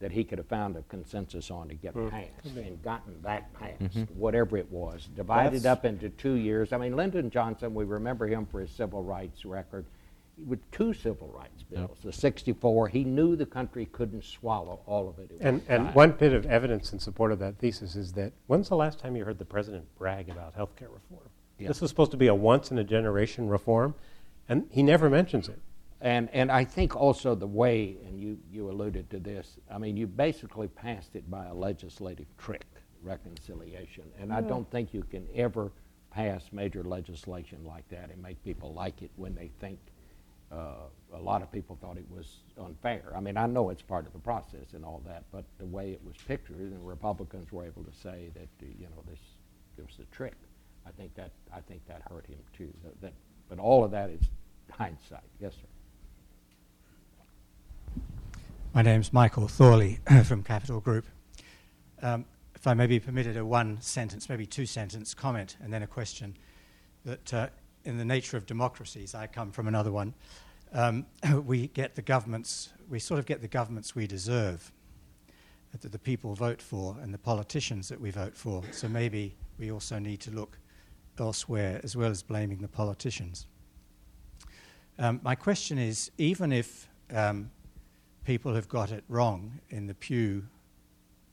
that he could have found a consensus on to get mm-hmm. passed and gotten that mm-hmm. passed, whatever it was, divided
That's-
up into two years. I mean, Lyndon Johnson, we remember him for his civil rights record with two civil rights bills, the 64. He knew the country couldn't swallow all of it. at
And,
one
and
time.
one bit of evidence in support of that thesis is that when's the last time you heard the president brag about health care reform?
Yeah.
This was supposed to be a once in a generation reform, and he never mentions it.
And, and I think also the way, and you, you alluded to this, I mean, you basically passed it by a legislative trick, reconciliation. And I don't think you can ever pass major legislation like that and make people like it when they think uh, a lot of people thought it was unfair. I mean, I know it's part of the process and all that, but the way it was pictured, and Republicans were able to say that, uh, you know, this, this was a trick. I think that, I think that hurt him too. That, that, but all of that is hindsight. Yes, sir.
My name's Michael Thorley from Capital Group. Um, if I may be permitted a one sentence, maybe two sentence comment, and then a question. That uh, in the nature of democracies, I come from another one, um, we get the governments, we sort of get the governments we deserve, that the people vote for, and the politicians that we vote for. So maybe we also need to look elsewhere as well as blaming the politicians. Um, my question is even if um, people have got it wrong in the Pew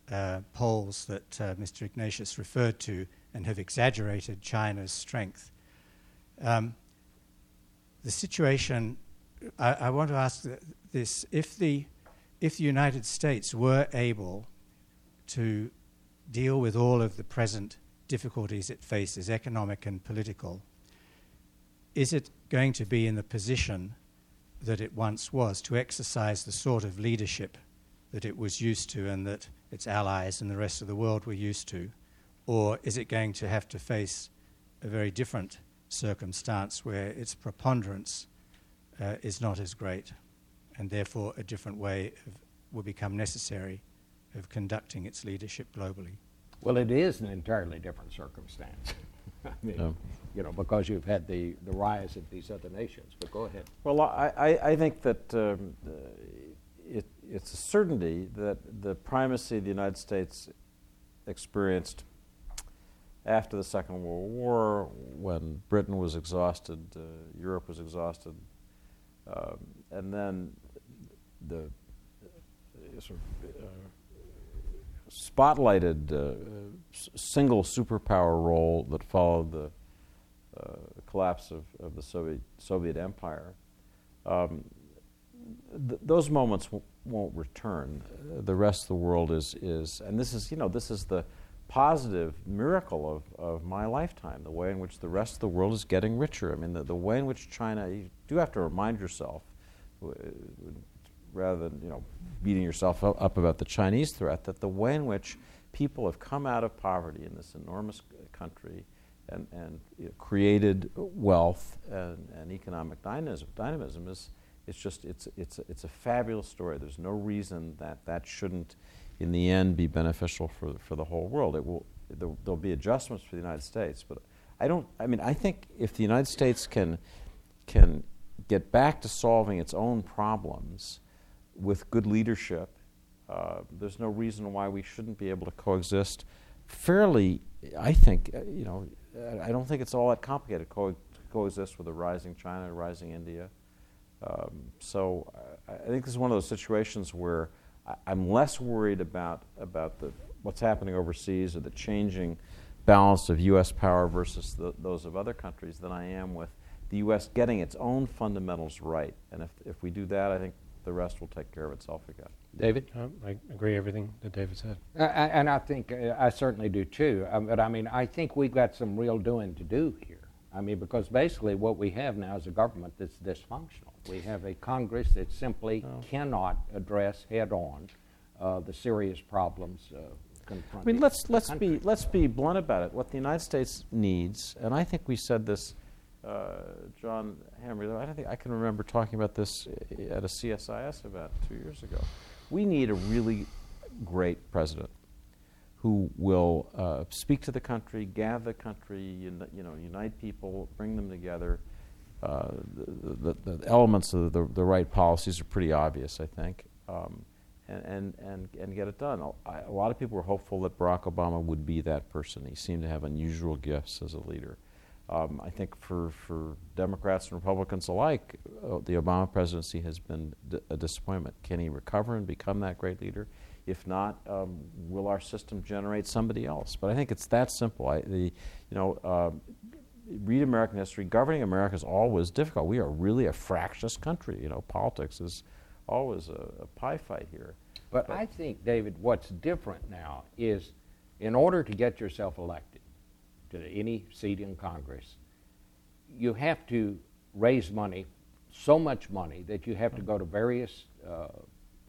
uh, polls that uh, Mr. Ignatius referred to and have exaggerated China's strength. Um, the situation, I, I want to ask this if the, if the United States were able to deal with all of the present difficulties it faces, economic and political, is it going to be in the position that it once was to exercise the sort of leadership that it was used to and that its allies and the rest of the world were used to? Or is it going to have to face a very different circumstance where its preponderance uh, is not as great and therefore a different way of, will become necessary of conducting its leadership globally?
Well, it is an entirely different circumstance. I mean,
Yeah.
you know, because you've had the, the rise of these other nations. But go ahead.
Well, I, I, I think that um, uh, it, it's a certainty that the primacy the United States experienced after the Second World War, when Britain was exhausted, uh, Europe was exhausted, um, and then the uh, sort of, uh, spotlighted uh, single superpower role that followed the uh, collapse of, of the Soviet, Soviet Empire, um, th- those moments w- won't return. The rest of the world is, is, and this is, you know, this is the positive miracle of, of my lifetime, the way in which the rest of the world is getting richer. I mean, the, the way in which China, you do have to remind yourself, rather than, you know, beating yourself up about the Chinese threat, that the way in which people have come out of poverty in this enormous country and, and you know, created wealth and, and economic dynamism, dynamism is it's just it's, it's, it's a fabulous story. There's no reason that that shouldn't, in the end, be beneficial for, for the whole world. It will, there, there'll be adjustments for the United States, but I don't, I mean, I think if the United States can, can get back to solving its own problems with good leadership, uh, there's no reason why we shouldn't be able to coexist fairly, I think, uh, you know, I don't think it's all that complicated to co- coexist with a rising China, a rising India. Um, so I, I think this is one of those situations where I, I'm less worried about about the what's happening overseas or the changing balance of U.S. power versus the, those of other countries than I am with the U.S. getting its own fundamentals right. And if, if we do that, I think the rest will take care of itself again.
David?
Um, I agree everything that David said.
Uh, and I think uh, I certainly do too. Um, but I mean, I think we've got some real doing to do here. I mean, because basically what we have now is a government that's dysfunctional. We have a Congress that simply oh. cannot address head on uh, the serious problems uh.
I mean, let's let's be let's be blunt about it. What the United States needs, and I think we said this uh, John Hamre, I don't think I can remember talking about this at a CSIS about two years ago. We need a really great president who will uh, speak to the country, gather the country, uni- you know, unite people, bring them together. Uh, the, the, the, elements of the, the right policies are pretty obvious, I think, um, and, and, and, and get it done. A lot of people were hopeful that Barack Obama would be that person. He seemed to have unusual gifts as a leader. Um, I think for, for Democrats and Republicans alike, uh, the Obama presidency has been d- a disappointment. Can he recover and become that great leader? If not, um, will our system generate somebody else? But I think it's that simple. I, the, you know, uh, read American history. Governing America is always difficult. We are really a fractious country. You know, politics is always a, a pie fight here.
But, but I think, David, what's different now is in order to get yourself elected, to any seat in Congress, you have to raise money, so much money, that you have to go to various uh,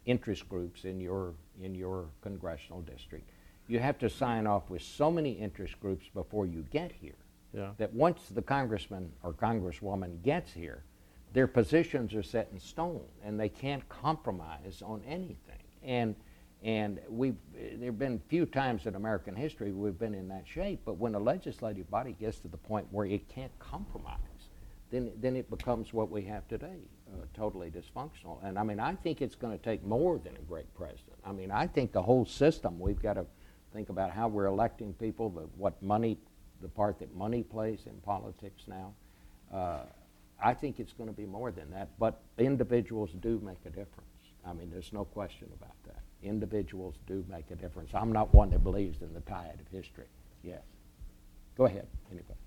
interest groups in your, in your congressional district. You have to sign off with so many interest groups before you get here yeah. that once the congressman or congresswoman gets here, their positions are set in stone and they can't compromise on anything. And and we've, there have been few times in American history we've been in that shape, but when a legislative body gets to the point where it can't compromise, then, then it becomes what we have today, uh, totally dysfunctional. And I mean, I think it's going to take more than a great president. I mean, I think the whole system, we've got to think about how we're electing people, the, what money, the part that money plays in politics now. Uh, I think it's going to be more than that, but individuals do make a difference. I mean, there's no question about that individuals do make a difference. I'm not one that believes in the tide of history. Yes. Go ahead, anybody.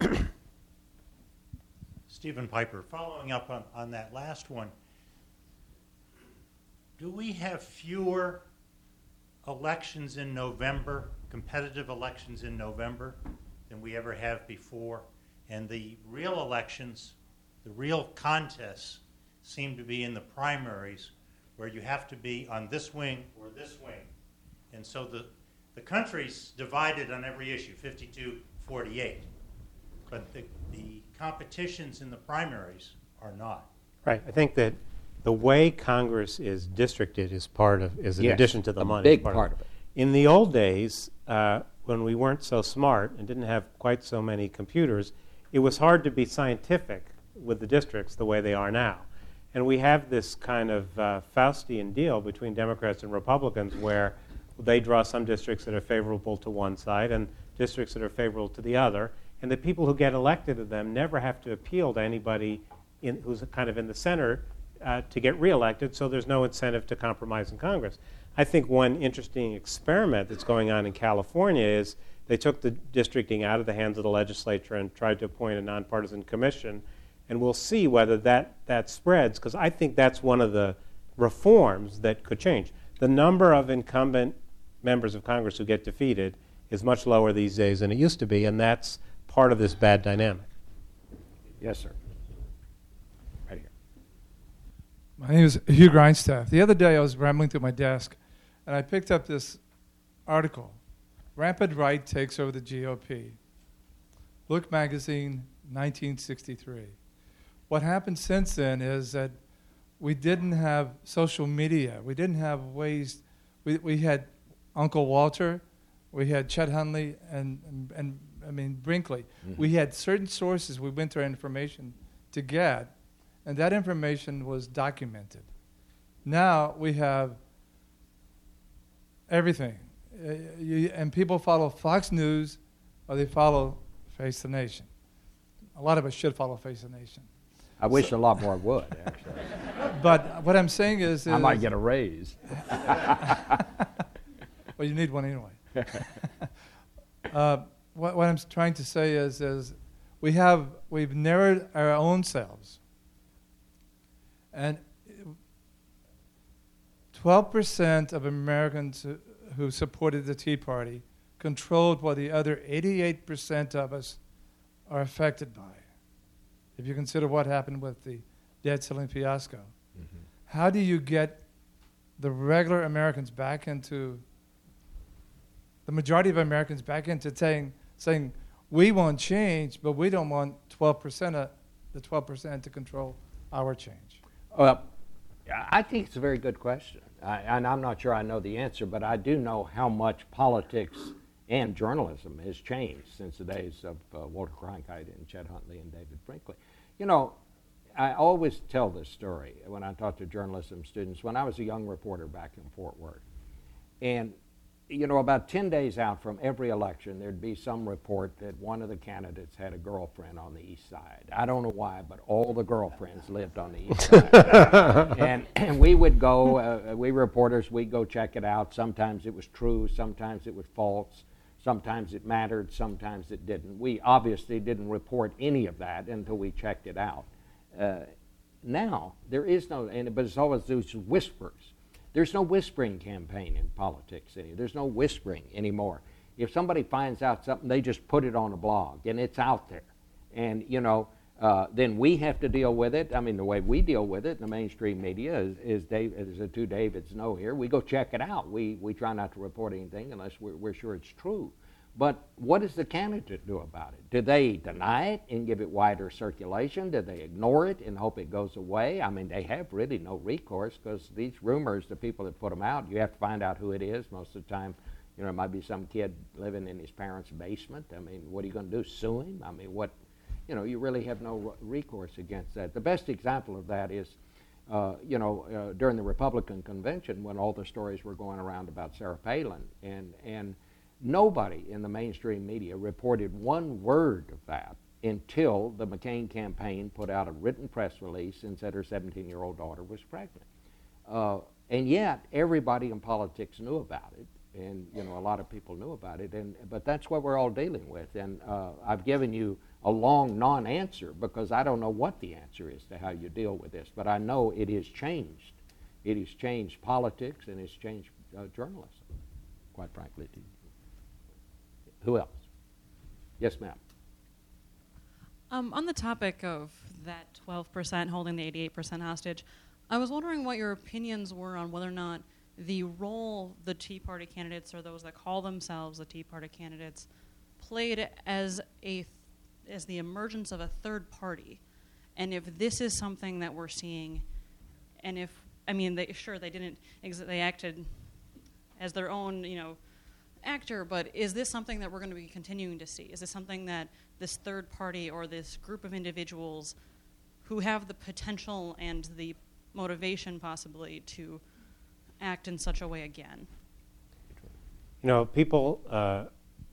Stephen Piper, following up on, on that last one, do we have fewer elections in November, competitive elections in November, than we ever have before? And the real elections, the real contests, seem to be in the primaries where you have to be on this wing or this wing. And so the, the country's divided on every issue, 52 48. But the, the competitions in the primaries are not.
Right. I think that the way Congress is districted is part of, is in
yes,
addition to the
a
money.
big part, part of it.
In the old days, uh, when we weren't so smart and didn't have quite so many computers, it was hard to be scientific with the districts the way they are now. And we have this kind of uh, Faustian deal between Democrats and Republicans where they draw some districts that are favorable to one side and districts that are favorable to the other. And the people who get elected to them never have to appeal to anybody in, who's kind of in the center uh, to get reelected, so there's no incentive to compromise in Congress. I think one interesting experiment that's going on in California is they took the districting out of the hands of the legislature and tried to appoint a nonpartisan commission and we'll see whether that, that spreads, because I think that's one of the reforms that could change. The number of incumbent members of Congress who get defeated is much lower these days than it used to be, and that's part of this bad dynamic.
Yes, sir. Right here.
My name is Hugh Grindstaff. The other day I was rambling through my desk, and I picked up this article Rapid Right Takes Over the GOP. Look Magazine, 1963 what happened since then is that we didn't have social media. We didn't have ways. We, we had Uncle Walter, we had Chet Huntley, and, and, and I mean Brinkley. Mm-hmm. We had certain sources we went to our information to get, and that information was documented. Now we have everything. Uh, you, and people follow Fox News or they follow Face the Nation. A lot of us should follow Face the Nation.
I wish a lot more would, actually.
But what I'm saying is,
I might get a raise.
well, you need one anyway. uh, what, what I'm trying to say is, is we have we've narrowed our own selves, and 12 percent of Americans who- supported the Tea Party controlled what the other 88 percent of us are affected by. If you consider what happened with the debt ceiling fiasco, mm-hmm. how do you get the regular Americans back into the majority of Americans back into saying saying we want change, but we don't want 12 percent of the 12 percent to control our change.
Well, I think it's a very good question. I, and I'm not sure I know the answer, but I do know how much politics and journalism has changed since the days of uh, Walter Cronkite and Chet Huntley and David Brinkley. You know, I always tell this story when I talk to journalism students. When I was a young reporter back in Fort Worth, and you know, about 10 days out from every election, there'd be some report that one of the candidates had a girlfriend on the east side. I don't know why, but all the girlfriends lived on the east side. and, and we would go, uh, we reporters, we'd go check it out. Sometimes it was true, sometimes it was false, sometimes it mattered, sometimes it didn't. We obviously didn't report any of that until we checked it out. Uh, now, there is no, and, but it's always those whispers. There's no whispering campaign in politics anymore. There's no whispering anymore. If somebody finds out something, they just put it on a blog, and it's out there. And, you know, uh, then we have to deal with it. I mean, the way we deal with it in the mainstream media is, is Dave, as the two Davids know here, we go check it out. We, we try not to report anything unless we're, we're sure it's true. But what does the candidate do about it? Do they deny it and give it wider circulation? Do they ignore it and hope it goes away? I mean, they have really no recourse because these rumors, the people that put them out, you have to find out who it is. Most of the time, you know, it might be some kid living in his parents' basement. I mean, what are you going to do? Sue him? I mean, what? You know, you really have no recourse against that. The best example of that is, uh, you know, uh, during the Republican convention when all the stories were going around about Sarah Palin and and Nobody in the mainstream media reported one word of that until the McCain campaign put out a written press release and said her 17 year old daughter was pregnant. Uh, and yet, everybody in politics knew about it, and you know a lot of people knew about it. And but that's what we're all dealing with. And uh, I've given you a long non-answer because I don't know what the answer is to how you deal with this. But I know it has changed. It has changed politics and it's changed uh, journalism. Quite frankly. Who else? Yes, ma'am.
Um, on the topic of that 12% holding the 88% hostage, I was wondering what your opinions were on whether or not the role the Tea Party candidates or those that call themselves the Tea Party candidates played as a as the emergence of a third party, and if this is something that we're seeing, and if I mean, they, sure they didn't ex- they acted as their own you know actor, but is this something that we're going to be continuing to see? Is this something that this third party or this group of individuals who have the potential and the motivation possibly to act in such a way again?
You know, people uh,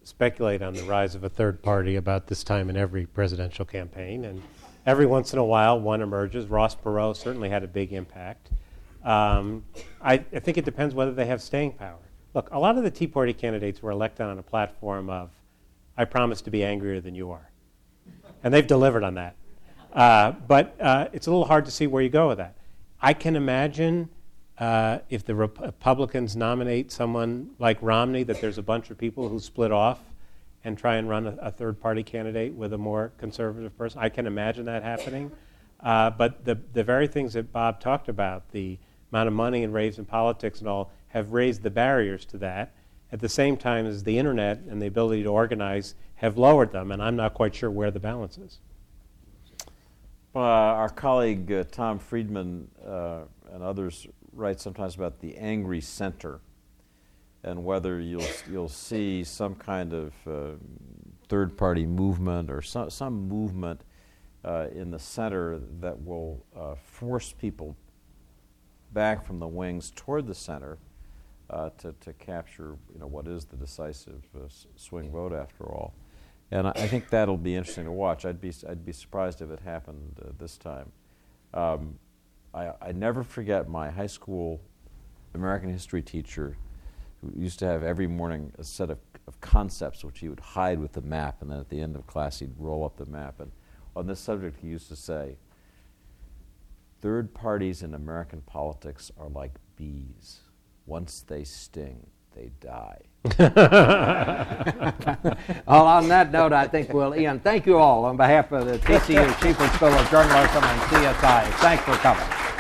speculate on the rise of a third party about this time in every presidential campaign, and every once in a while one emerges. Ross Perot certainly had a big impact. Um, I, I think it depends whether they have staying power. Look, a lot of the Tea Party candidates were elected on a platform of, I promise to be angrier than you are. And they've delivered on that. Uh, but uh, it's a little hard to see where you go with that. I can imagine uh, if the Rep- Republicans nominate someone like Romney, that there's a bunch of people who split off and try and run a, a third party candidate with a more conservative person. I can imagine that happening. Uh, but the, the very things that Bob talked about, the amount of money and raised in politics and all, have raised the barriers to that at the same time as the internet and the ability to organize have lowered them, and I'm not quite sure where the balance is.
Uh, our colleague uh, Tom Friedman uh, and others write sometimes about the angry center and whether you'll, you'll see some kind of uh, third party movement or some, some movement uh, in the center that will uh, force people back from the wings toward the center uh, to, to capture you know, what is the decisive uh, swing vote after all. And I, think that'll be interesting to watch. I'd be, I'd be surprised if it happened uh, this time. Um, I, I never forget my high school American history teacher who used to have every morning a set of, of concepts which he would hide with the map, and then at the end of class he'd roll up the map. And on this subject, he used to say, Third parties in American politics are like bees. Once they sting, they die.
Well, on that note, I think we'll end. Thank you all on behalf of the TCU Schieffer School of Journalism and CSIS. Thanks for coming.